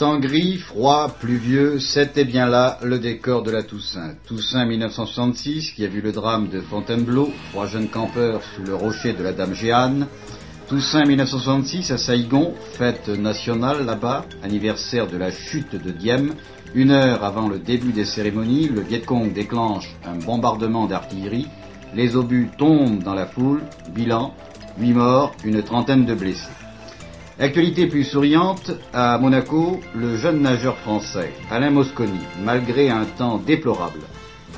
Temps gris, froid, pluvieux, c'était bien là le décor de la Toussaint. Toussaint 1966, qui a vu le drame de Fontainebleau, trois jeunes campeurs sous le rocher de la Dame Jeanne. Toussaint 1966 à Saïgon, fête nationale là-bas, anniversaire de la chute de Diem. Une heure avant le début des cérémonies, le Viet Cong déclenche un bombardement d'artillerie. Les obus tombent dans la foule. Bilan, huit morts, une trentaine de blessés. Actualité plus souriante, à Monaco, le jeune nageur français, Alain Mosconi, malgré un temps déplorable,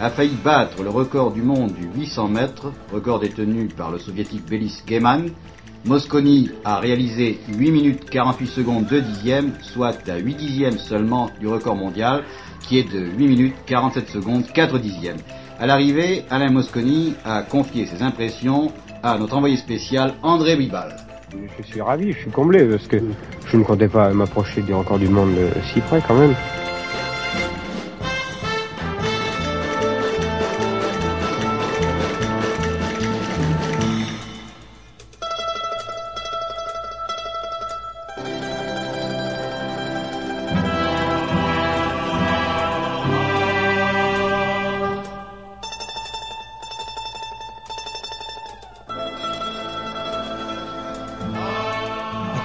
a failli battre le record du monde du 800 mètres, record détenu par le soviétique Bélis Gaiman. Mosconi a réalisé 8 minutes 48 secondes 2 dixièmes, soit à 8 dixièmes seulement du record mondial, qui est de 8 minutes 47 secondes 4 dixièmes. À l'arrivée, Alain Mosconi a confié ses impressions à notre envoyé spécial André Bibal. Je suis ravi, je suis comblé parce que je ne comptais pas m'approcher record du monde euh, si près quand même.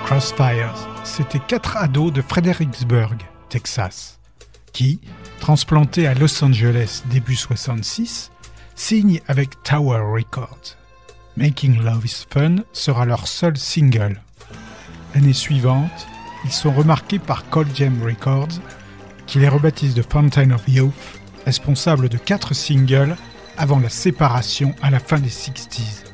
Crossfires, c'était quatre ados de Fredericksburg, Texas, qui, transplantés à Los Angeles début 66, signent avec Tower Records. Making Love is Fun sera leur seul single. L'année suivante, ils sont remarqués par Cold Jam Records, qui les rebaptise de Fountain of Youth, responsable de quatre singles avant la séparation à la fin des 60s.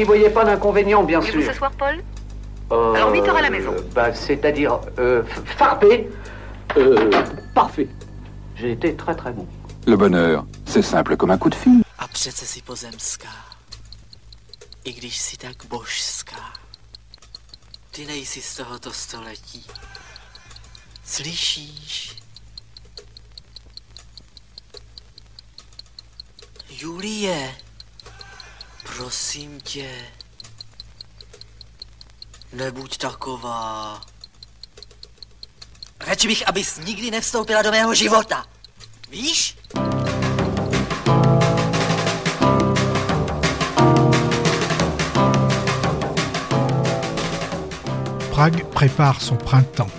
N'y voyez pas d'inconvénient, bien sûr. s'asseoir, Paul Euh, Alors, 8 heures à la maison. bah, C'est-à-dire, euh, farpé. Euh, parfait. J'ai été très très bon. Le bonheur, c'est simple comme un coup de fil. A přece si pozemská, i když si tak božská. Ty nejsi z tohoto století. Slyšíš? Julie, prosím tě, nebuď taková. Radši bych, abys nikdy nevstoupila do mého života. Víš? Prague prépare son printemps.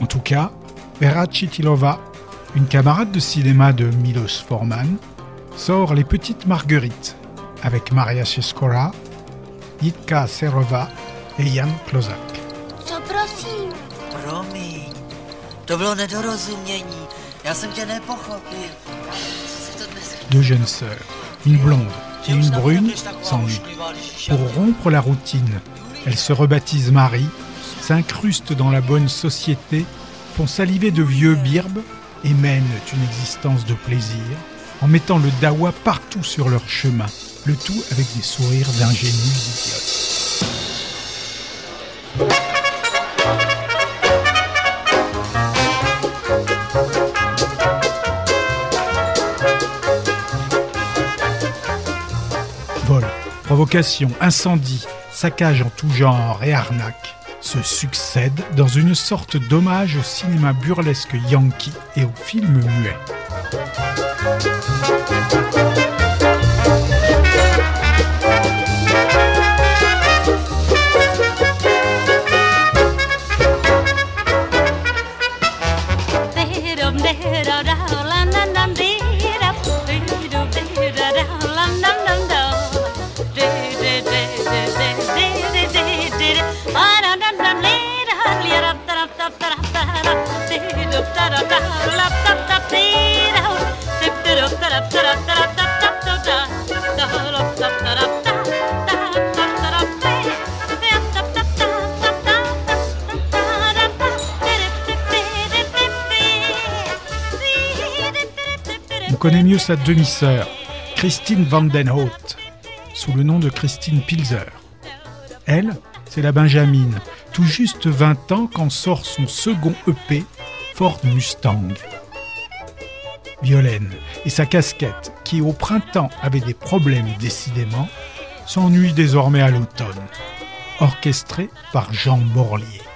En tout cas, Vera Chitilova, une camarade de cinéma de Milos Forman, sort Les Petites Marguerites avec Maria Sheskora, Yitka Serova et Jan Klozak. Co prosím? Promiň, to bylo nedorozumění. Já jsem tě nepochopil. Co se to dneska... Deux jeunes sœurs, une blonde et une brune, s'ennuient. Pour rompre la routine, elles se rebaptisent Marie, s'incrustent dans la bonne société, font saliver de vieux birbes et mènent une existence de plaisir en mettant le dawa partout sur leur chemin, le tout avec des sourires d'ingénus idiotes. Vol, provocation, incendie, saccage en tout genre et arnaque se succèdent dans une sorte d'hommage au cinéma burlesque yankee et au film muet. Connaît mieux sa demi-sœur, Christine Vandenhout, sous le nom de Christine Pilzer. Elle, c'est la Benjamine, tout juste 20 ans quand sort son second EP, Ford Mustang. Violaine et sa casquette, qui au printemps avait des problèmes décidément, s'ennuie désormais à l'automne. Orchestrée par Jean Borlier.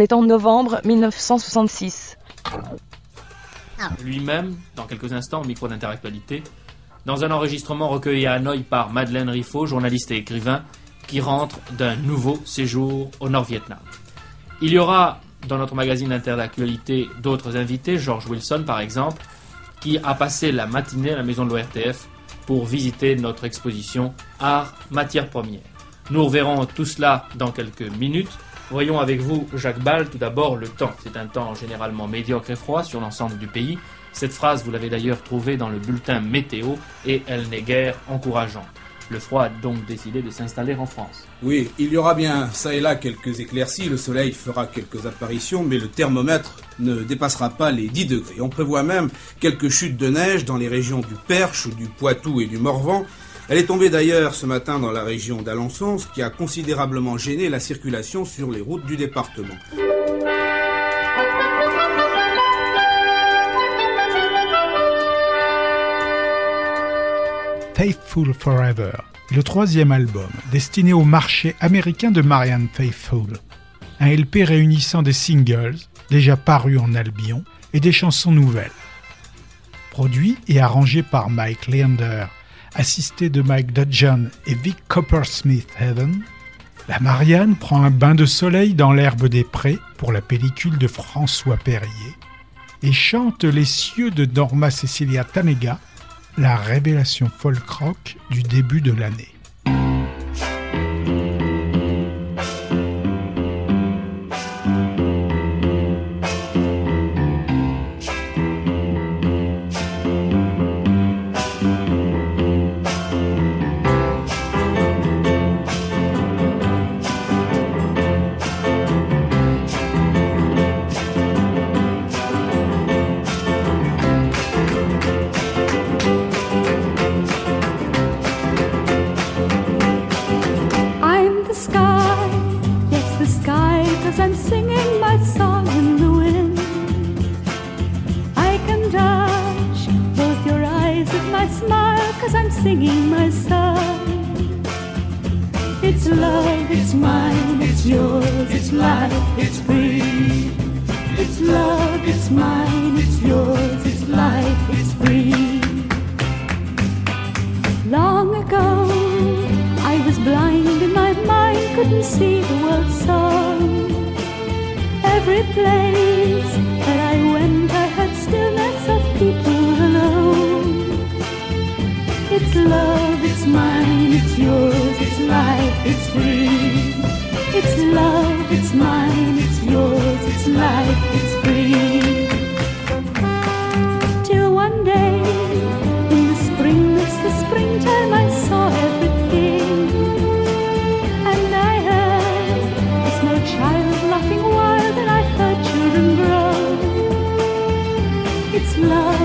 On est en novembre 1966. Lui-même, dans quelques instants, au micro d'interactualité, dans un enregistrement recueilli à Hanoï par Madeleine Riffaut, journaliste et écrivain, qui rentre d'un nouveau séjour au Nord-Vietnam. Il y aura dans notre magazine Interactualité d'autres invités, George Wilson par exemple, qui a passé la matinée à la maison de l'ORTF pour visiter notre exposition Art Matière Première. Nous reverrons tout cela dans quelques minutes. Voyons avec vous, Jacques Ball, tout d'abord le temps. C'est un temps généralement médiocre et froid sur l'ensemble du pays. Cette phrase, vous l'avez d'ailleurs trouvée dans le bulletin météo et elle n'est guère encourageante. Le froid a donc décidé de s'installer en France. Oui, il y aura bien ça et là quelques éclaircies, le soleil fera quelques apparitions, mais le thermomètre ne dépassera pas les 10 degrés. On prévoit même quelques chutes de neige dans les régions du Perche, du Poitou et du Morvan. Elle est tombée d'ailleurs ce matin dans la région d'Alençon, ce qui a considérablement gêné la circulation sur les routes du département. Faithful Forever, le troisième album destiné au marché américain de Marianne Faithful. Un LP réunissant des singles déjà parus en Albion et des chansons nouvelles. Produit et arrangé par Mike Leander, assisté de Mike Dudgeon et Vic Coppersmith Heaven, la Marianne prend un bain de soleil dans l'herbe des prés pour la pellicule de François Perrier et chante les cieux de Norma Cecilia Tanega la révélation folk rock du début de l'année. Ago, I was blind and my mind couldn't see the world's song. Every place that I went, I had stillness of people alone. It's love, it's mine, it's yours, it's life, it's free. It's love, it's mine, it's yours, it's life, it's free. Love,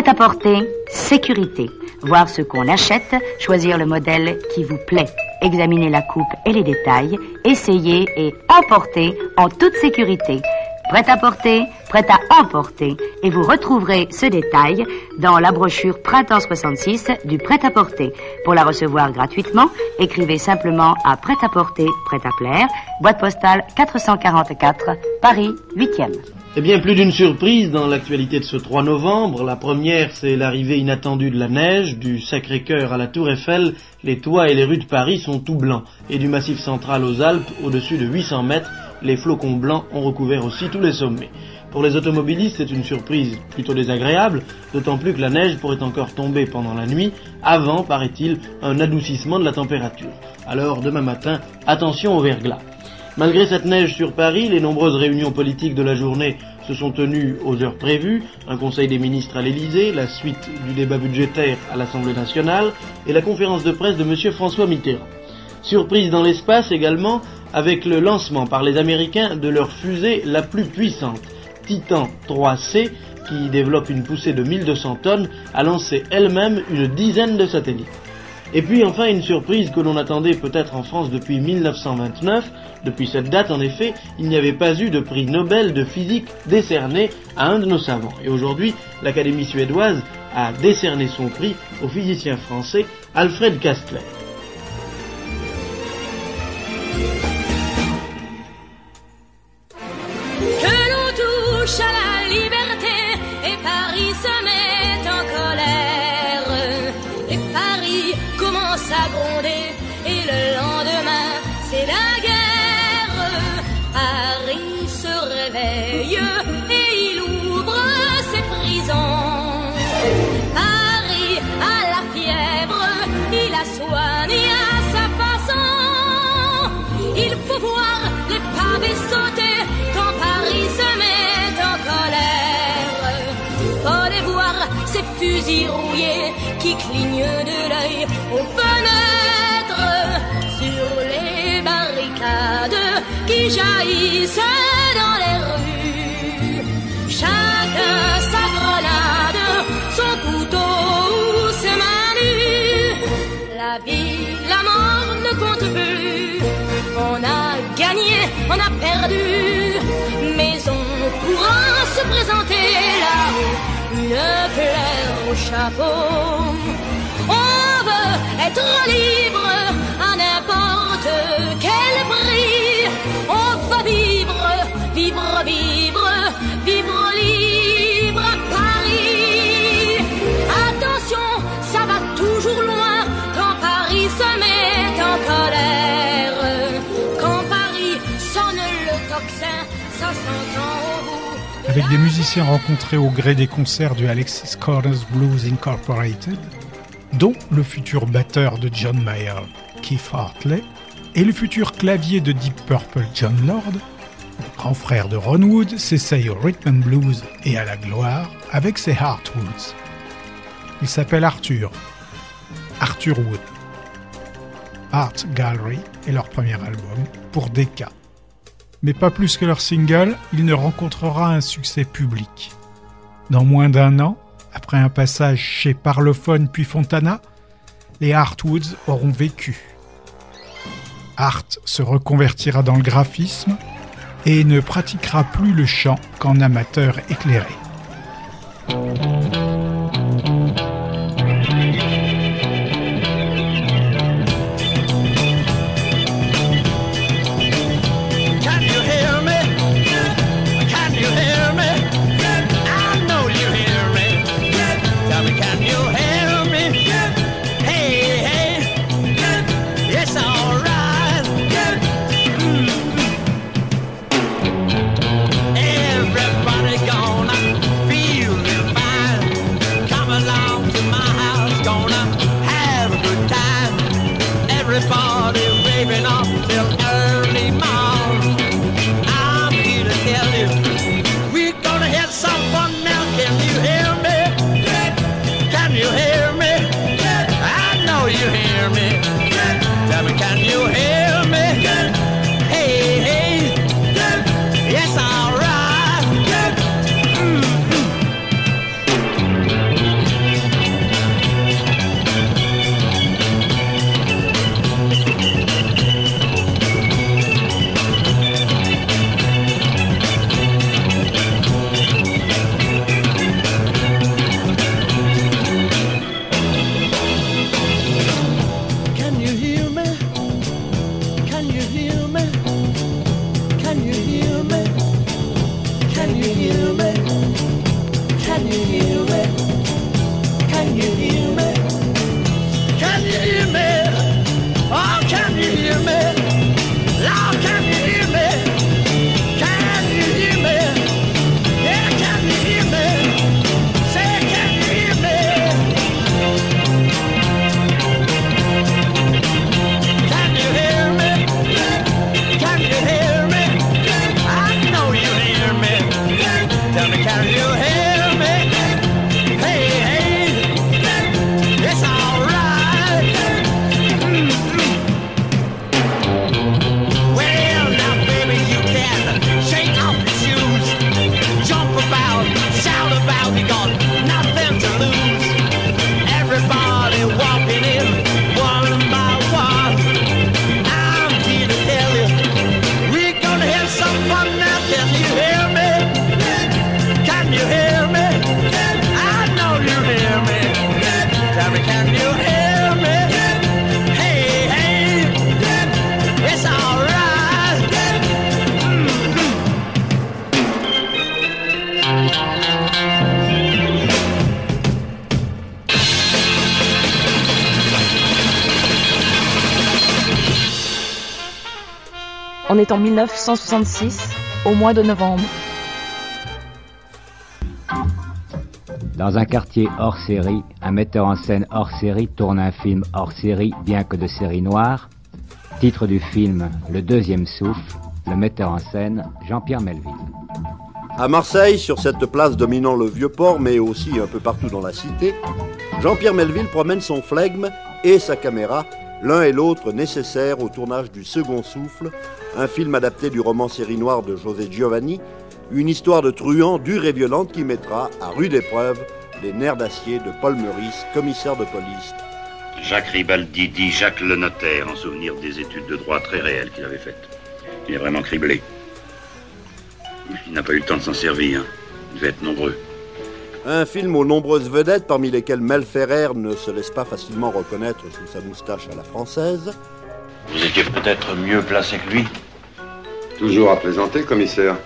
life. Prêt à porter, sécurité. Voir ce qu'on achète, choisir le modèle qui vous plaît, examiner la coupe et les détails, essayer et emporter en toute sécurité. Prêt à porter, prêt à emporter. Et vous retrouverez ce détail dans la brochure Printemps 66 du Prêt à porter. Pour la recevoir gratuitement, écrivez simplement à Prêt à porter, Prêt à plaire, boîte postale 444, Paris 8e. Eh bien, plus d'une surprise dans l'actualité de ce 3 novembre. La première, c'est l'arrivée inattendue de la neige. Du Sacré-Cœur à la Tour Eiffel, les toits et les rues de Paris sont tout blancs. Et du Massif central aux Alpes, au-dessus de 800 mètres, les flocons blancs ont recouvert aussi tous les sommets. Pour les automobilistes, c'est une surprise plutôt désagréable, d'autant plus que la neige pourrait encore tomber pendant la nuit, avant, paraît-il, un adoucissement de la température. Alors, demain matin, attention au verglas. Malgré cette neige sur Paris, les nombreuses réunions politiques de la journée se sont tenus aux heures prévues, un conseil des ministres à l'Élysée, la suite du débat budgétaire à l'Assemblée nationale et la conférence de presse de M. François Mitterrand. Surprise dans l'espace également avec le lancement par les Américains de leur fusée la plus puissante, Titan 3C, qui développe une poussée de 1200 tonnes, a lancé elle-même une dizaine de satellites. Et puis enfin une surprise que l'on attendait peut-être en France depuis 1929. Depuis cette date, en effet, il n'y avait pas eu de prix Nobel de physique décerné à un de nos savants. Et aujourd'hui, l'Académie suédoise a décerné son prix au physicien français Alfred Kastler. Voir les pavés sauter quand Paris se met en colère. Fallait voir ces fusils rouillés qui clignent de l'œil aux fenêtres sur les barricades qui jaillissent perdu. Mais on pourra se présenter là-haut, une fleur au chapeau. On veut être libre à n'importe quel prix. On va vivre, vivre, vivre Avec des musiciens rencontrés au gré des concerts du Alexis Corners Blues Incorporated, dont le futur batteur de John Mayer, Keith Hartley, et le futur clavier de Deep Purple, John Lord, le grand frère de Ron Wood s'essaye au rhythm and blues et à la gloire avec ses Heartwoods. Il s'appelle Arthur, Arthur Wood. Art Gallery est leur premier album pour Decca. Mais pas plus que leur single, il ne rencontrera un succès public. Dans moins d'un an, après un passage chez Parlophone puis Fontana, les Hartwoods auront vécu. Art se reconvertira dans le graphisme et ne pratiquera plus le chant qu'en amateur éclairé. 1966, au mois de novembre. Dans un quartier hors série, un metteur en scène hors série tourne un film hors série, bien que de série noire. Titre du film Le deuxième souffle, le metteur en scène Jean-Pierre Melville. À Marseille, sur cette place dominant le vieux port, mais aussi un peu partout dans la cité, Jean-Pierre Melville promène son flegme et sa caméra, l'un et l'autre nécessaires au tournage du Second Souffle, un film adapté du roman série noire de José Giovanni, une histoire de truand dure et violente qui mettra à rude épreuve les nerfs d'acier de Paul Meurice, commissaire de police. Jacques Ribaldi dit Jacques le notaire en souvenir des études de droit très réelles qu'il avait faites. Il est vraiment criblé. Il n'a pas eu le temps de s'en servir. Il devait être nombreux. Un film aux nombreuses vedettes, parmi lesquelles Mel Ferrer ne se laisse pas facilement reconnaître sous sa moustache à la française. Vous étiez peut-être mieux placé que lui. Toujours à plaisanter, commissaire.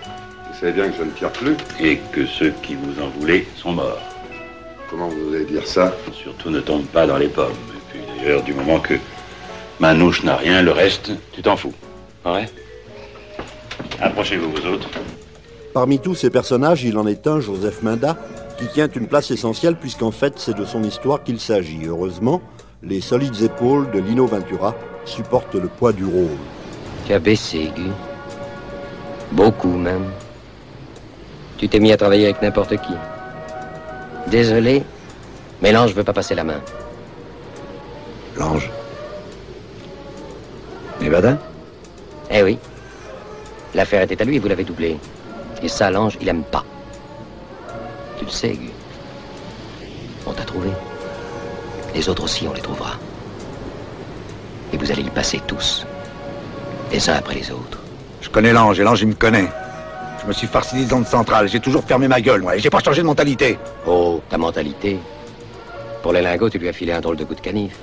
Vous savez bien que je ne tire plus. Et que ceux qui vous en voulaient sont morts. Comment vous allez dire ça? Surtout ne tombe pas dans les pommes. Et puis d'ailleurs, du moment que Manouche n'a rien, le reste, tu t'en fous. Ouais Approchez-vous, vous autres. Parmi tous ces personnages, il en est un, Joseph Minda, qui tient une place essentielle puisqu'en fait c'est de son histoire qu'il s'agit. Heureusement, les solides épaules de Lino Ventura supportent le poids du rôle. Tu as baissé, Guy. Beaucoup même. Tu t'es mis à travailler avec n'importe qui. Désolé, mais l'ange veut pas passer la main. L'ange. Nevada Eh oui. L'affaire était à lui, vous l'avez doublé. Et ça, l'ange, il aime pas. Tu le sais. On t'a trouvé. Les autres aussi, on les trouvera. Et vous allez y passer tous. Les uns après les autres. Je connais l'ange et l'ange il me connaît. Je me suis farci des ondes centrales, j'ai toujours fermé ma gueule, moi, et j'ai pas changé de mentalité. Oh, ta mentalité. Pour les lingots, tu lui as filé un drôle de coup de canif.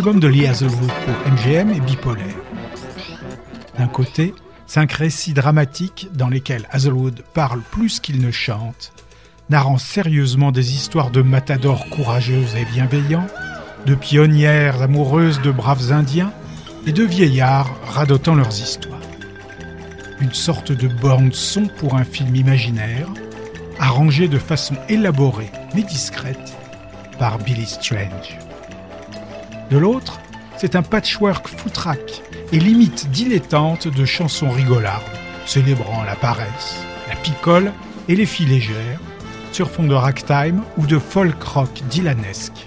Album de Lee Hazelwood pour MGM est bipolaire. D'un côté, cinq récits dramatiques dans lesquels Hazelwood parle plus qu'il ne chante, narrant sérieusement des histoires de matadors courageuses et bienveillants, de pionnières amoureuses de braves indiens et de vieillards radotant leurs histoires. Une sorte de bande son pour un film imaginaire, arrangé de façon élaborée mais discrète par Billy Strange. De l'autre, c'est un patchwork foutraque et limite dilettante de chansons rigolardes, célébrant la paresse, la picole et les filles légères, sur fond de ragtime ou de folk rock dylanesque,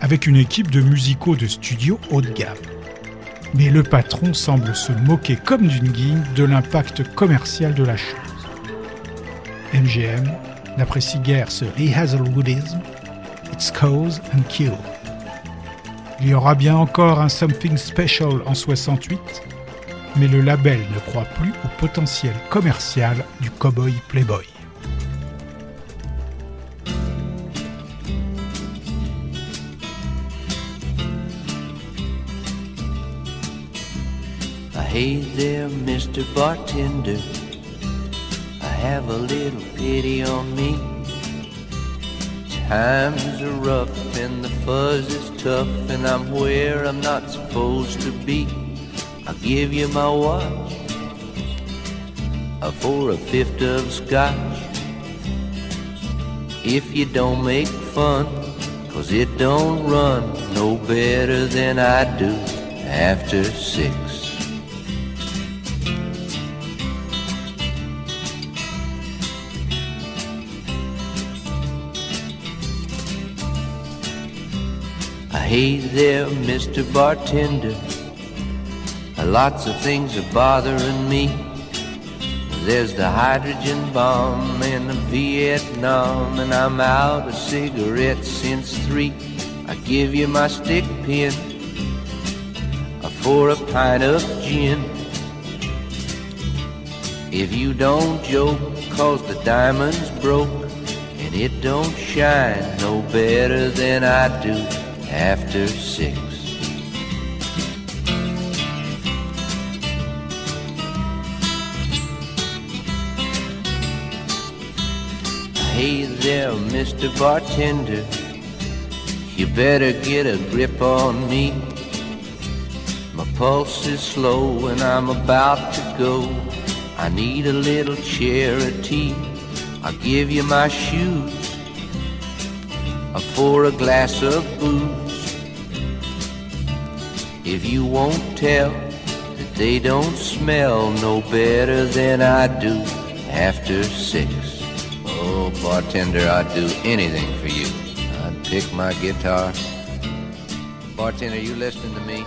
avec une équipe de musicaux de studio haut de gamme. Mais le patron semble se moquer comme d'une guigne de l'impact commercial de la chose. MGM n'apprécie guère ce Lee Hazelwoodisme, It's Cause and Kill. Il y aura bien encore un Something Special en 68, mais le label ne croit plus au potentiel commercial du cowboy playboy. There, Mr. Bartender. I have a little pity on me. Times are rough and the fuzz is tough, and I'm where I'm not supposed to be. I'll give you my watch uh, for a fifth of scotch. If you don't make fun, cause it don't run no better than I do after six. Hey there, Mr. Bartender. Lots of things are bothering me. There's the hydrogen bomb and the Vietnam, and I'm out of cigarettes since three. I give you my stick pin for a pint of gin. If you don't joke, cause the diamond's broke, and it don't shine no better than I do after six. Hey there, Mr. Bartender. You better get a grip on me. My pulse is slow and I'm about to go. I need a little charity. I'll give you my shoes for a glass of booze. If you won't tell that they don't smell no better than I do after six. Oh, bartender, I'd do anything for you. I'd pick my guitar. Bartender, you listening to me?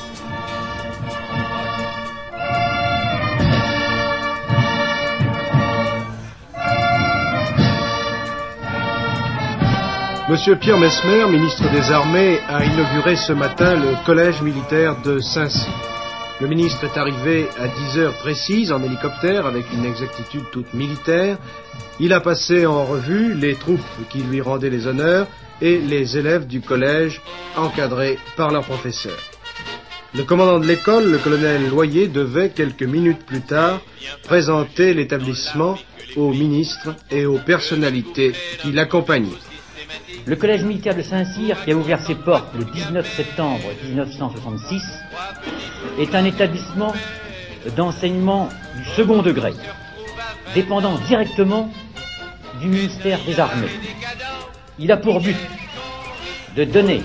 Monsieur Pierre Mesmer, ministre des Armées, a inauguré ce matin le collège militaire de Saint-Cy. Le ministre est arrivé à 10 heures précises en hélicoptère avec une exactitude toute militaire. Il a passé en revue les troupes qui lui rendaient les honneurs et les élèves du collège encadrés par leurs professeurs. Le commandant de l'école, le colonel Loyer, devait quelques minutes plus tard présenter l'établissement aux ministres et aux personnalités qui l'accompagnaient. Le collège militaire de Saint-Cyr, qui a ouvert ses portes le 19 septembre 1966, est un établissement d'enseignement du second degré, dépendant directement du ministère des Armées. Il a pour but de donner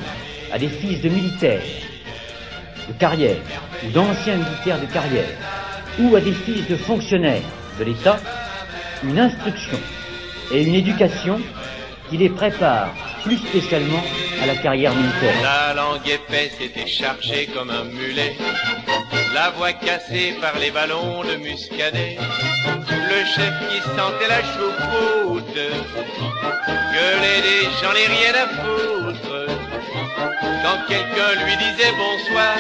à des fils de militaires de carrière ou d'anciens militaires de carrière ou à des fils de fonctionnaires de l'État une instruction et une éducation qui les prépare plus spécialement à la carrière militaire. La langue épaisse était chargée comme un mulet, la voix cassée par les ballons de muscadet, le chef qui sentait la choucroute, gueulait des j'en ai rien à foutre. Quand quelqu'un lui disait bonsoir,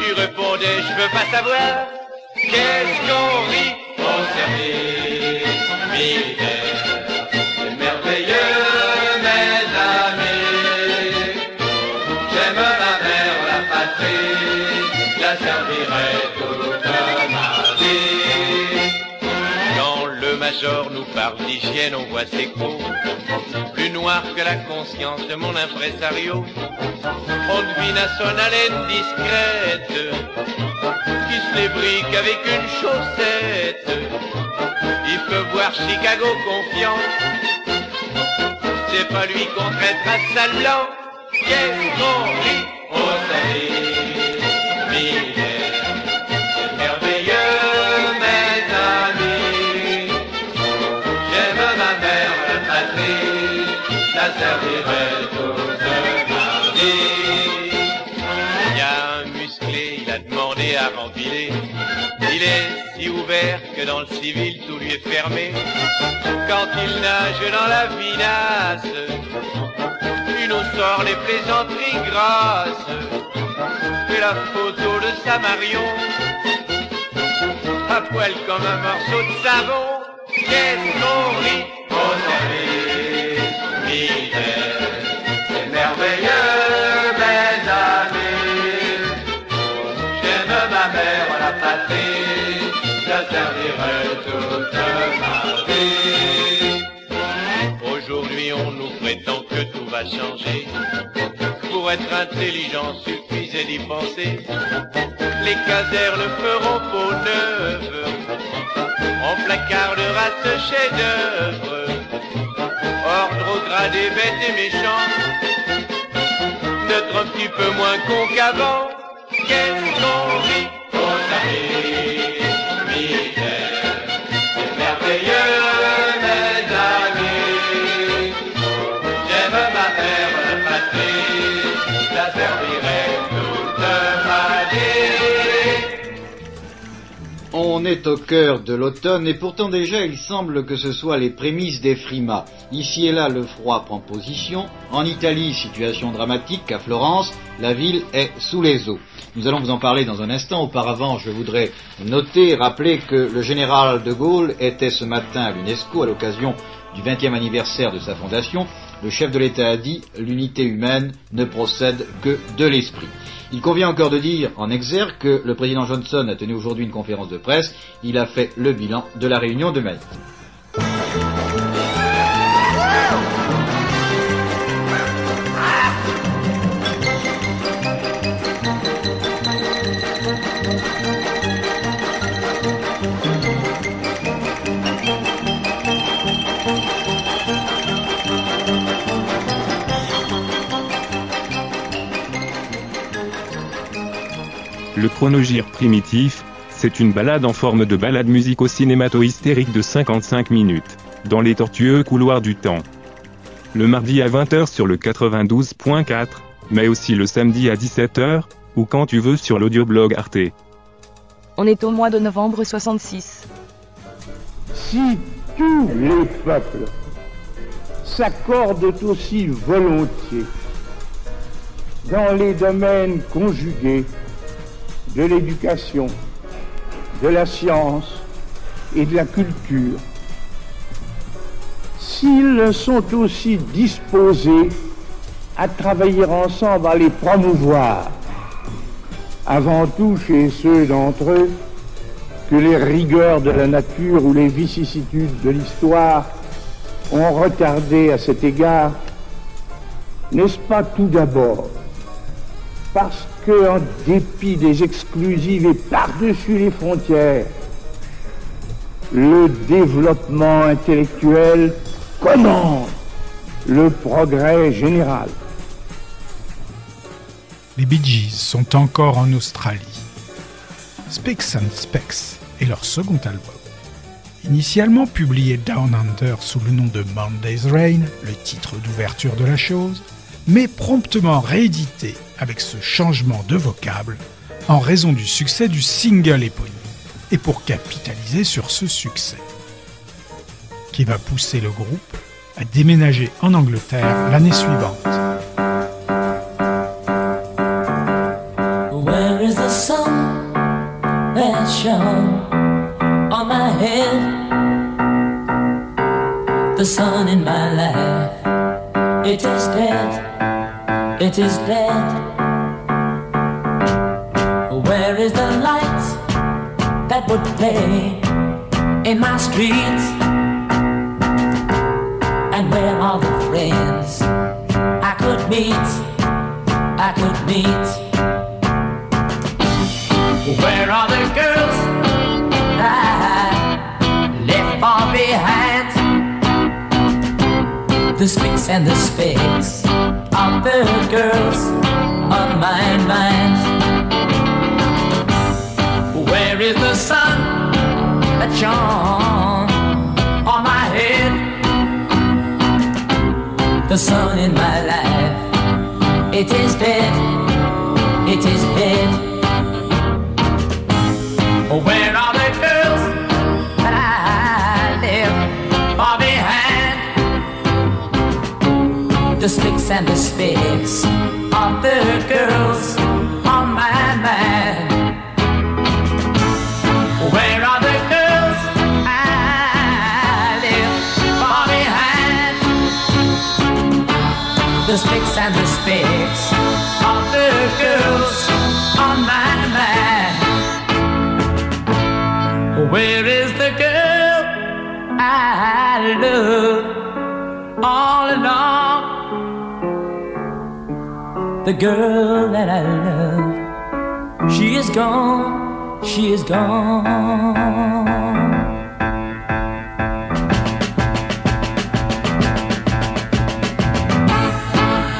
tu répondais je veux pas savoir, qu'est-ce qu'on rit au service militaire. Major nous parle d'hygiène, on voit ses crocs, plus noirs que la conscience de mon impresario. On devine à son haleine discrète, qui se lébrique avec une chaussette. Il peut voir Chicago confiant. C'est pas lui qu'on traitera sale blanc. Qu'est-ce qu'on rit au que dans le civil tout lui est fermé. Quand il nage dans la vinasse, il nous sort les plaisanteries grasses. Et la photo de sa Marion, à poil comme un morceau de savon. Qu'est-ce qu'on rit changer. Pour être intelligent, suffisait d'y penser. Les casernes feront peau neuve. On placardera ce chef-d'œuvre. Ordre au gradé bêtes et méchants. D'être un petit peu moins con qu'avant. Qu'est-ce qu'on rit? On est au cœur de l'automne et pourtant déjà il semble que ce soit les prémices des frimas. Ici et là le froid prend position. En Italie, situation dramatique. À Florence, la ville est sous les eaux. Nous allons vous en parler dans un instant. Auparavant, je voudrais noter, rappeler que le général de Gaulle était ce matin à l'UNESCO à l'occasion du 20e anniversaire de sa fondation. Le chef de l'État a dit l'unité humaine ne procède que de l'esprit. Il convient encore de dire en exergue que le président Johnson a tenu aujourd'hui une conférence de presse. Il a fait le bilan de la réunion de Maïs. Le chronogire primitif, c'est une balade en forme de balade musico-cinémato-hystérique de 55 minutes, dans les tortueux couloirs du temps. Le mardi à 20h sur le 92.4, mais aussi le samedi à 17h, ou quand tu veux sur l'audioblog Arte. On est au mois de novembre 66. Si tous les peuples s'accordent aussi volontiers dans les domaines conjugués de l'éducation, de la science et de la culture, s'ils sont aussi disposés à travailler ensemble, à les promouvoir, avant tout chez ceux d'entre eux que les rigueurs de la nature ou les vicissitudes de l'histoire ont retardé à cet égard, n'est-ce pas tout d'abord parce que, en dépit des exclusives et par-dessus les frontières, le développement intellectuel commande le progrès général. Les Bee Gees sont encore en Australie. Specs and Specs est leur second album. Initialement publié Down Under sous le nom de Monday's Rain, le titre d'ouverture de la chose, mais promptement réédité avec ce changement de vocable en raison du succès du single éponyme et pour capitaliser sur ce succès, qui va pousser le groupe à déménager en Angleterre l'année suivante. It is dead. Where is the light that would play in my streets? And where are the friends I could meet? I could meet. Where are the girls I left far behind? The sticks and the specks the girls on my mind. Where is the sun that shone on my head? The sun in my life, it is dead, it is dead. The sticks and the specks of the girls on my mind. Where are the girls I left far behind? The sticks and the specks of the girls on my mind. Where is the girl I love all along? The girl that I love, she is gone, she is gone.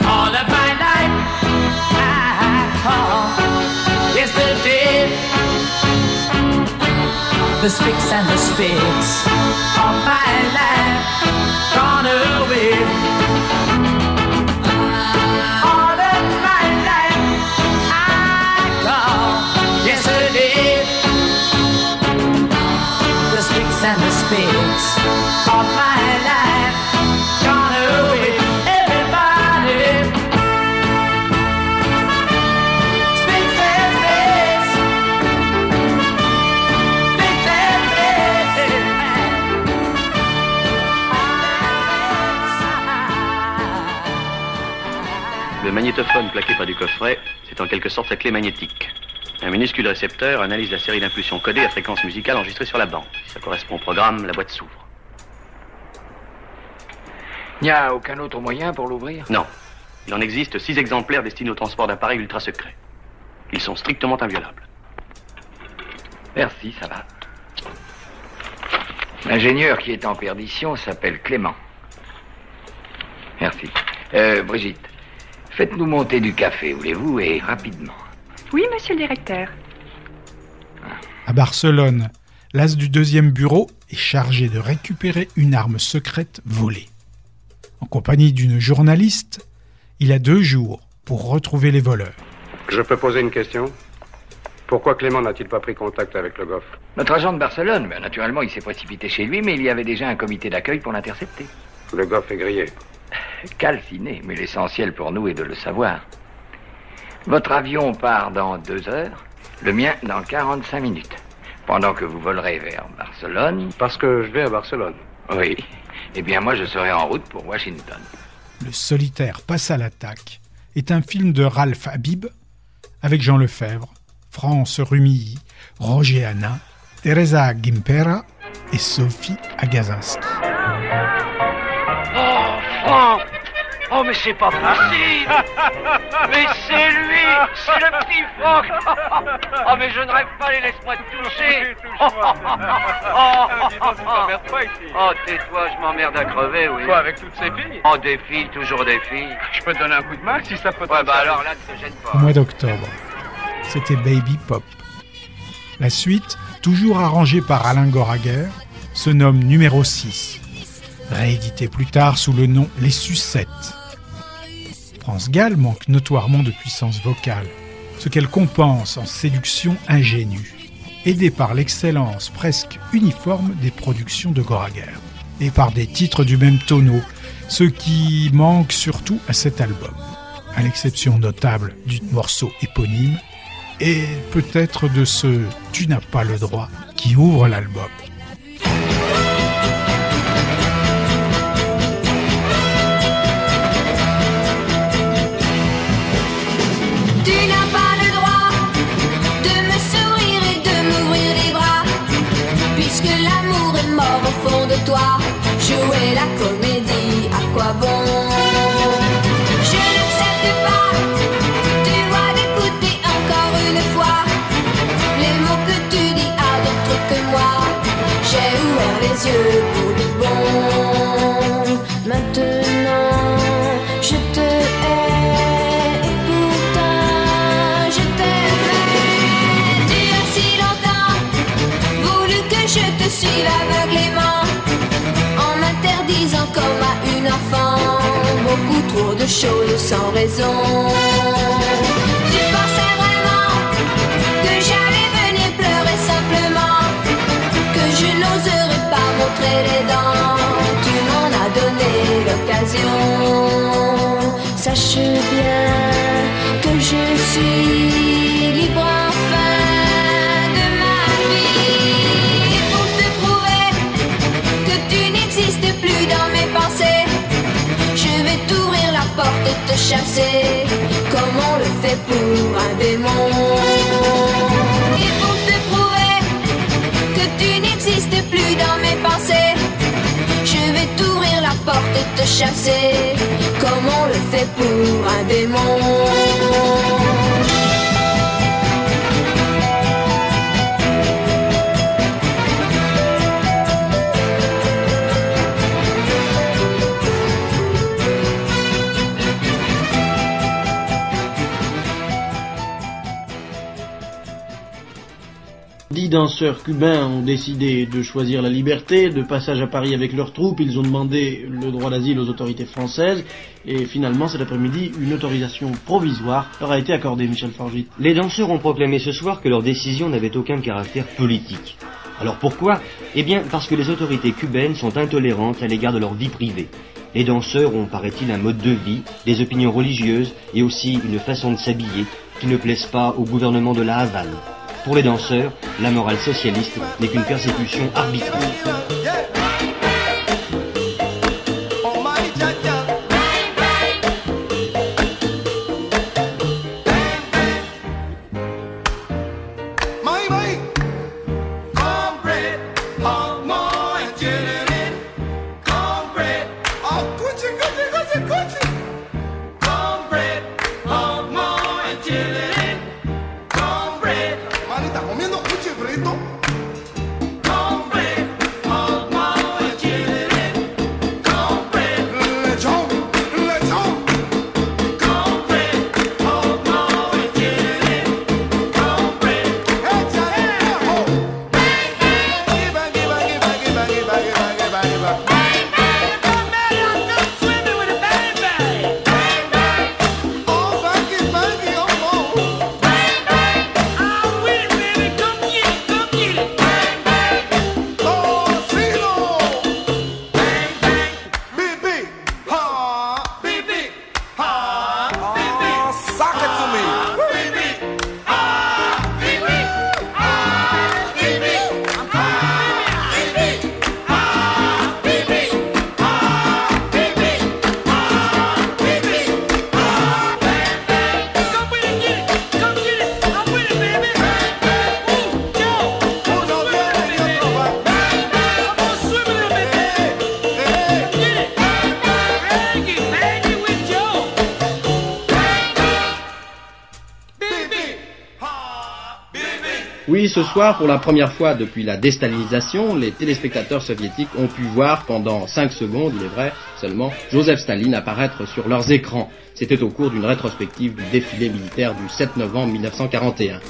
All of my life I oh, call yesterday the spicks and the spicks of my life Le magnétophone plaqué près du coffret, c'est en quelque sorte sa clé magnétique. Un minuscule récepteur analyse la série d'impulsions codées à fréquence musicale enregistrée sur la bande. Si ça correspond au programme, la boîte s'ouvre. Il n'y a aucun autre moyen pour l'ouvrir? Non. Il en existe six exemplaires destinés au transport d'appareils ultra secrets. Ils sont strictement inviolables. Merci, ça va. L'ingénieur qui est en perdition s'appelle Clément. Merci. Euh, Brigitte, faites-nous monter du café, voulez-vous, et rapidement. Oui, monsieur le directeur. À Barcelone, l'as du deuxième bureau est chargé de récupérer une arme secrète volée. En compagnie d'une journaliste, il a deux jours pour retrouver les voleurs. Je peux poser une question? Pourquoi Clément n'a-t-il pas pris contact avec le GOF Notre agent de Barcelone, ben, naturellement, il s'est précipité chez lui, mais il y avait déjà un comité d'accueil pour l'intercepter. Le GOF est grillé. Calciné, mais l'essentiel pour nous est de le savoir. Votre avion part dans deux heures, le mien dans 45 minutes. Pendant que vous volerez vers Barcelone. Parce que je vais à Barcelone. Oui. Eh bien, moi, je serai en route pour Washington. Le solitaire passe à l'attaque est un film de Ralph Habib avec Jean Lefebvre, France Rumilly, Roger Hanin, Teresa Gimpera et Sophie Agazinski. Oh, Franck Oh, mais c'est pas possible Mais c'est lui C'est le petit Franck Oh, mais je ne rêve pas, les laisse-moi te toucher Oh, oh tais-toi, je m'emmerde à crever, oui. Quoi, avec toutes ces filles Oh, des filles, toujours des filles. Je peux te donner un coup de main si ça peut te Ouais, bah alors là, ne te gêne pas. Au mois d'octobre, c'était Baby Pop. La suite, toujours arrangée par Alain Goraguer, se nomme numéro 6, réédité plus tard sous le nom Les Sucettes. France Gall manque notoirement de puissance vocale, ce qu'elle compense en séduction ingénue, aidée par l'excellence presque uniforme des productions de Goraguer, et par des titres du même tonneau, ce qui manque surtout à cet album, à l'exception notable du morceau éponyme, et peut-être de ce Tu n'as pas le droit qui ouvre l'album. Toi. Jouer la comédie, à quoi bon? Je n'accepte pas, tu vois, d'écouter encore une fois les mots que tu dis à d'autres que moi. J'ai ouvert les yeux pour du bon. Maintenant, je te hais et pourtant je t'aimais. Tu as si longtemps voulu que je te suive comme à une enfant beaucoup trop de choses sans raison. Tu pensais vraiment que j'allais venir pleurer simplement, que je n'oserais pas montrer les dents. Tu m'en as donné l'occasion. Sache bien que je suis libre je vais t'ouvrir la porte et te chasser comme on le fait pour un démon? Et pour te prouver que tu n'existes plus dans mes pensées, je vais t'ouvrir la porte et te chasser comme on le fait pour un démon? Danseurs cubains ont décidé de choisir la liberté. De passage à Paris avec leurs troupes, ils ont demandé le droit d'asile aux autorités françaises. Et finalement, cet après-midi, une autorisation provisoire leur a été accordée, Michel Forgit. Les danseurs ont proclamé ce soir que leur décision n'avait aucun caractère politique. Alors pourquoi? Eh bien parce que les autorités cubaines sont intolérantes à l'égard de leur vie privée. Les danseurs ont, paraît-il, un mode de vie, des opinions religieuses et aussi une façon de s'habiller qui ne plaisent pas au gouvernement de la Havane. Pour les danseurs, la morale socialiste n'est qu'une persécution arbitraire. Ce soir, pour la première fois depuis la déstalinisation, les téléspectateurs soviétiques ont pu voir pendant 5 secondes, il est vrai, seulement, Joseph Staline apparaître sur leurs écrans. C'était au cours d'une rétrospective du défilé militaire du 7 novembre 1941.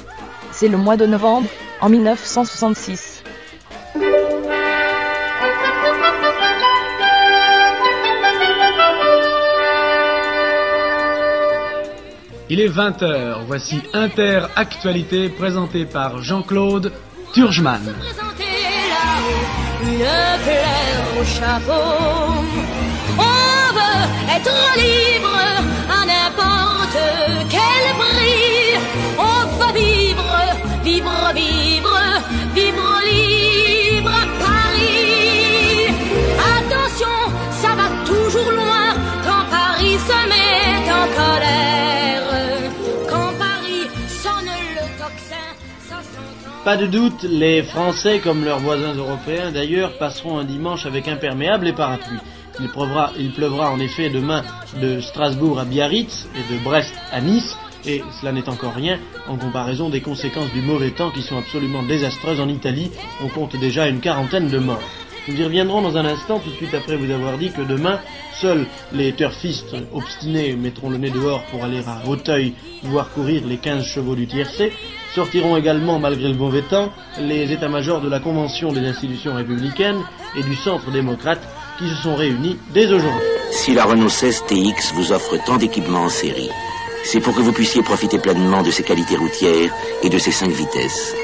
C'est le mois de novembre, en 1966. Il est 20h, voici Inter Actualité présentée par Jean-Claude Turgeman. Une fleur au chapeau. On veut être libre à n'importe quel prix. On va vivre, vivre, vivre, vivre libre Pas de doute, les Français, comme leurs voisins européens d'ailleurs, passeront un dimanche avec imperméable et parapluie. Il pleuvra, en effet demain de Strasbourg à Biarritz et de Brest à Nice, et cela n'est encore rien en comparaison des conséquences du mauvais temps qui sont absolument désastreuses en Italie. On compte déjà une quarantaine de morts. Nous y reviendrons dans un instant, tout de suite après vous avoir dit que demain, seuls les turfistes obstinés mettront le nez dehors pour aller à Hauteuil voir courir les 15 chevaux du tiercé. Sortiront également, malgré le mauvais temps, les états-majors de la Convention des institutions républicaines et du Centre démocrate qui se sont réunis dès aujourd'hui. Si la Renault 16 TX vous offre tant d'équipements en série, c'est pour que vous puissiez profiter pleinement de ses qualités routières et de ses 5 vitesses.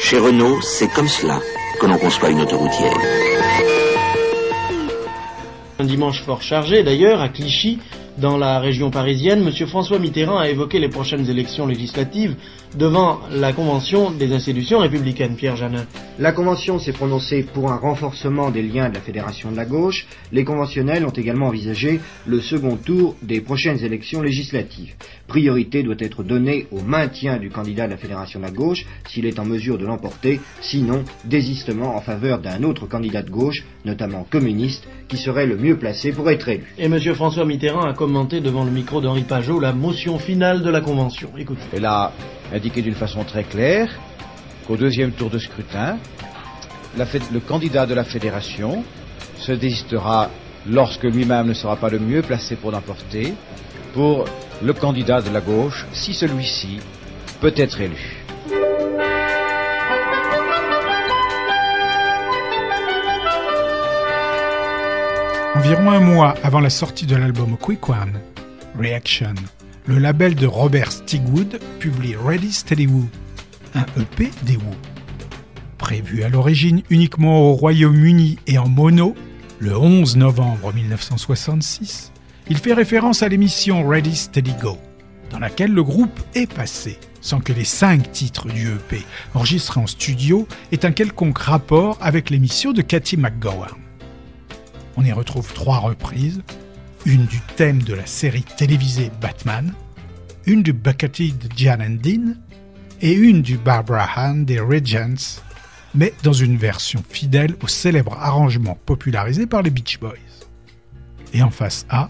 Chez Renault, c'est comme cela que l'on conçoit une autoroutière. Un dimanche fort chargé d'ailleurs à Clichy, dans la région parisienne, M. François Mitterrand a évoqué les prochaines élections législatives devant la Convention des institutions républicaines. Pierre Janin. La Convention s'est prononcée pour un renforcement des liens de la Fédération de la gauche. Les conventionnels ont également envisagé le second tour des prochaines élections législatives. Priorité doit être donnée au maintien du candidat de la Fédération de la gauche s'il est en mesure de l'emporter, sinon désistement en faveur d'un autre candidat de gauche, notamment communiste, qui serait le mieux placé pour être élu. Et M. François Mitterrand a commenté devant le micro d'Henri Pajot la motion finale de la Convention. Écoutez. Elle a indiqué d'une façon très claire qu'au deuxième tour de scrutin, le candidat de la fédération se désistera lorsque lui-même ne sera pas le mieux placé pour l'emporter pour le candidat de la gauche si celui-ci peut être élu. Environ un mois avant la sortie de l'album Quick One, Reaction, le label de Robert Stigwood publie Ready Steady Woo, un EP des Woo. Prévu à l'origine uniquement au Royaume-Uni et en mono, le 11 novembre 1966, il fait référence à l'émission Ready Steady Go, dans laquelle le groupe est passé, sans que les cinq titres du EP enregistrés en studio aient un quelconque rapport avec l'émission de Cathy McGowan. On y retrouve trois reprises, une du thème de la série télévisée Batman, une du Bucketed Jan and Dean et une du Barbara Hahn des Regents, mais dans une version fidèle au célèbre arrangement popularisé par les Beach Boys. Et en face A,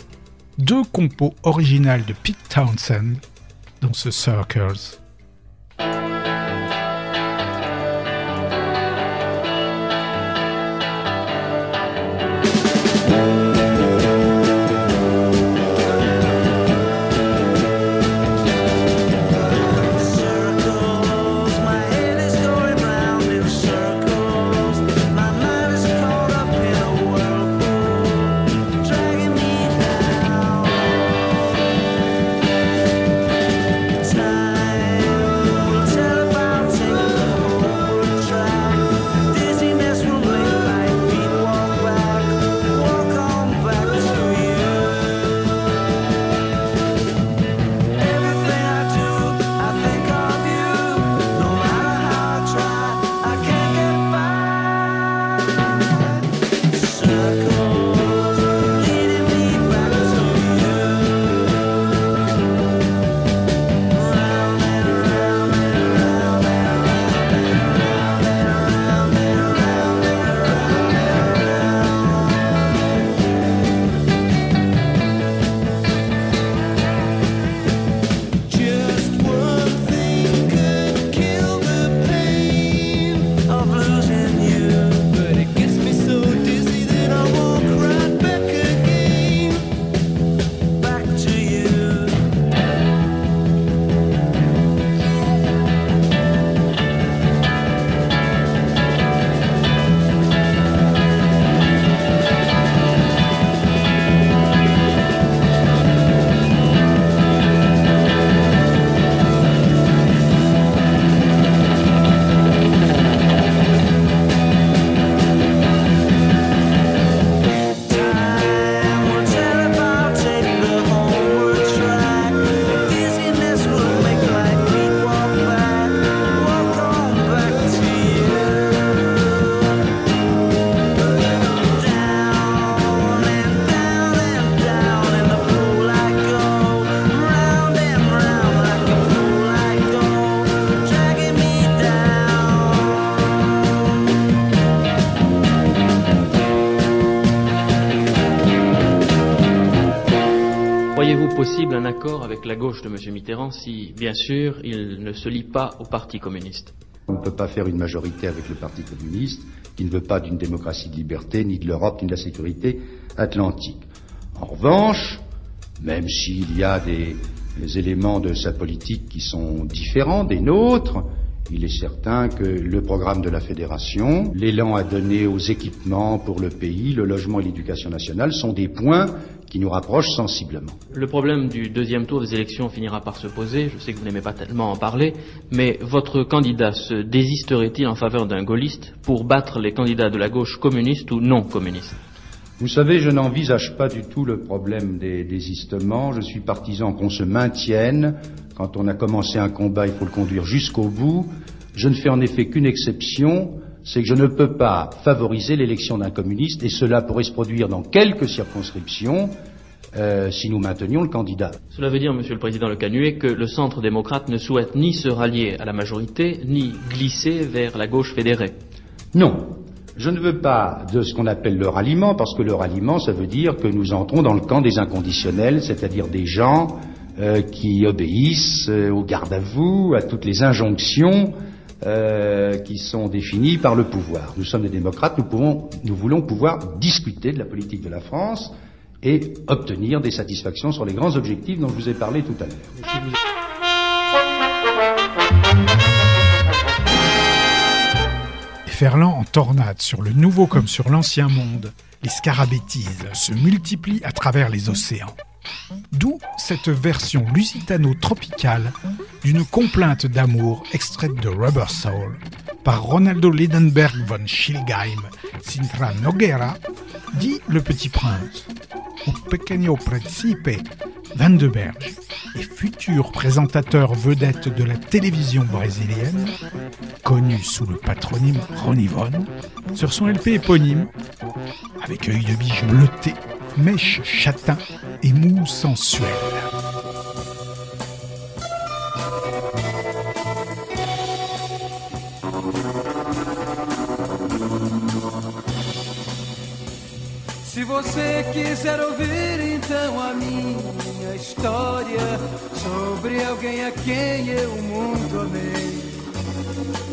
deux compos originales de Pete Townsend, dont ce Circles. Possible un accord avec la gauche de M. Mitterrand si, bien sûr, il ne se lie pas au Parti communiste? On ne peut pas faire une majorité avec le Parti communiste qui ne veut pas d'une démocratie de liberté, ni de l'Europe, ni de la sécurité atlantique. En revanche, même s'il y a des éléments de sa politique qui sont différents des nôtres, il est certain que le programme de la fédération, l'élan à donner aux équipements pour le pays, le logement et l'éducation nationale sont des points qui nous rapprochent sensiblement. Le problème du deuxième tour des élections finira par se poser. Je sais que vous n'aimez pas tellement en parler, mais votre candidat se désisterait-il en faveur d'un gaulliste pour battre les candidats de la gauche communiste ou non communiste? Vous savez, je n'envisage pas du tout le problème des désistements. Je suis partisan qu'on se maintienne. Quand on a commencé un combat, il faut le conduire jusqu'au bout. Je ne fais en effet qu'une exception, c'est que je ne peux pas favoriser l'élection d'un communiste, et cela pourrait se produire dans quelques circonscriptions euh, si nous maintenions le candidat. Cela veut dire, Monsieur le Président Le Canuet, que le centre démocrate ne souhaite ni se rallier à la majorité, ni glisser vers la gauche fédérée. Non. Je ne veux pas de ce qu'on appelle le ralliement, parce que le ralliement, ça veut dire que nous entrons dans le camp des inconditionnels, c'est-à-dire des gens euh, qui obéissent euh, aux gardes à vous, à toutes les injonctions euh, qui sont définies par le pouvoir. Nous sommes des démocrates, nous, pouvons, nous voulons pouvoir discuter de la politique de la France et obtenir des satisfactions sur les grands objectifs dont je vous ai parlé tout à l'heure. Ferland en tornade sur le nouveau comme sur l'ancien monde, les scarabétises se multiplient à travers les océans. D'où cette version lusitano-tropicale d'une complainte d'amour extraite de Rubber Soul par Ronaldo Lindenberg von Schilgheim, Sintra Noguera, dit Le Petit Prince. Au Pequeño Principe, Van de Berge et futur présentateur vedette de la télévision brésilienne, connu sous le patronyme Ronnie Von, sur son LP éponyme, avec œil de biche bleuté, mèche châtain et mou sensuel. Se você quiser ouvir então a minha história sobre alguém a quem eu muito amei,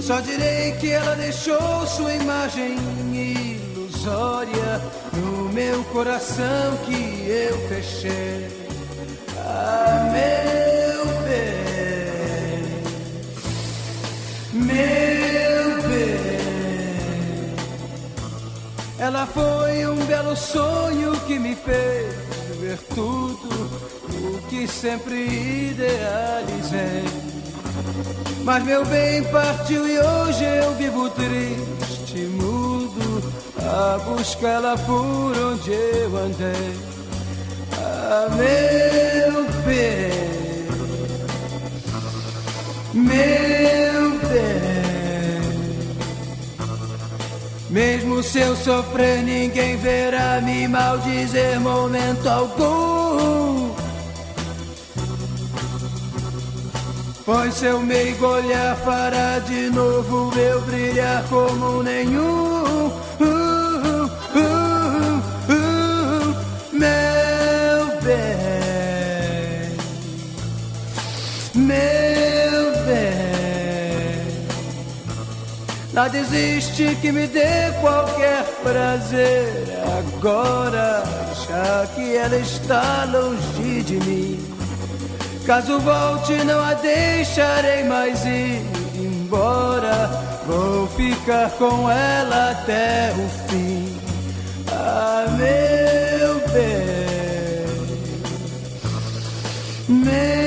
só direi que ela deixou sua imagem ilusória no meu coração que eu fechei. Ah, meu bem, meu Ela foi um belo sonho que me fez ver tudo o que sempre idealizei. Mas meu bem partiu e hoje eu vivo triste, mudo, a buscá-la por onde eu andei. Ah, meu bem, meu Mesmo se eu sofrer, ninguém verá me maldizer momento algum. Pois seu meigo olhar para de novo eu brilhar como nenhum. Meu bem, meu Nada existe que me dê qualquer prazer agora, já que ela está longe de mim. Caso volte, não a deixarei mais ir embora. Vou ficar com ela até o fim. Ah, meu bem, meu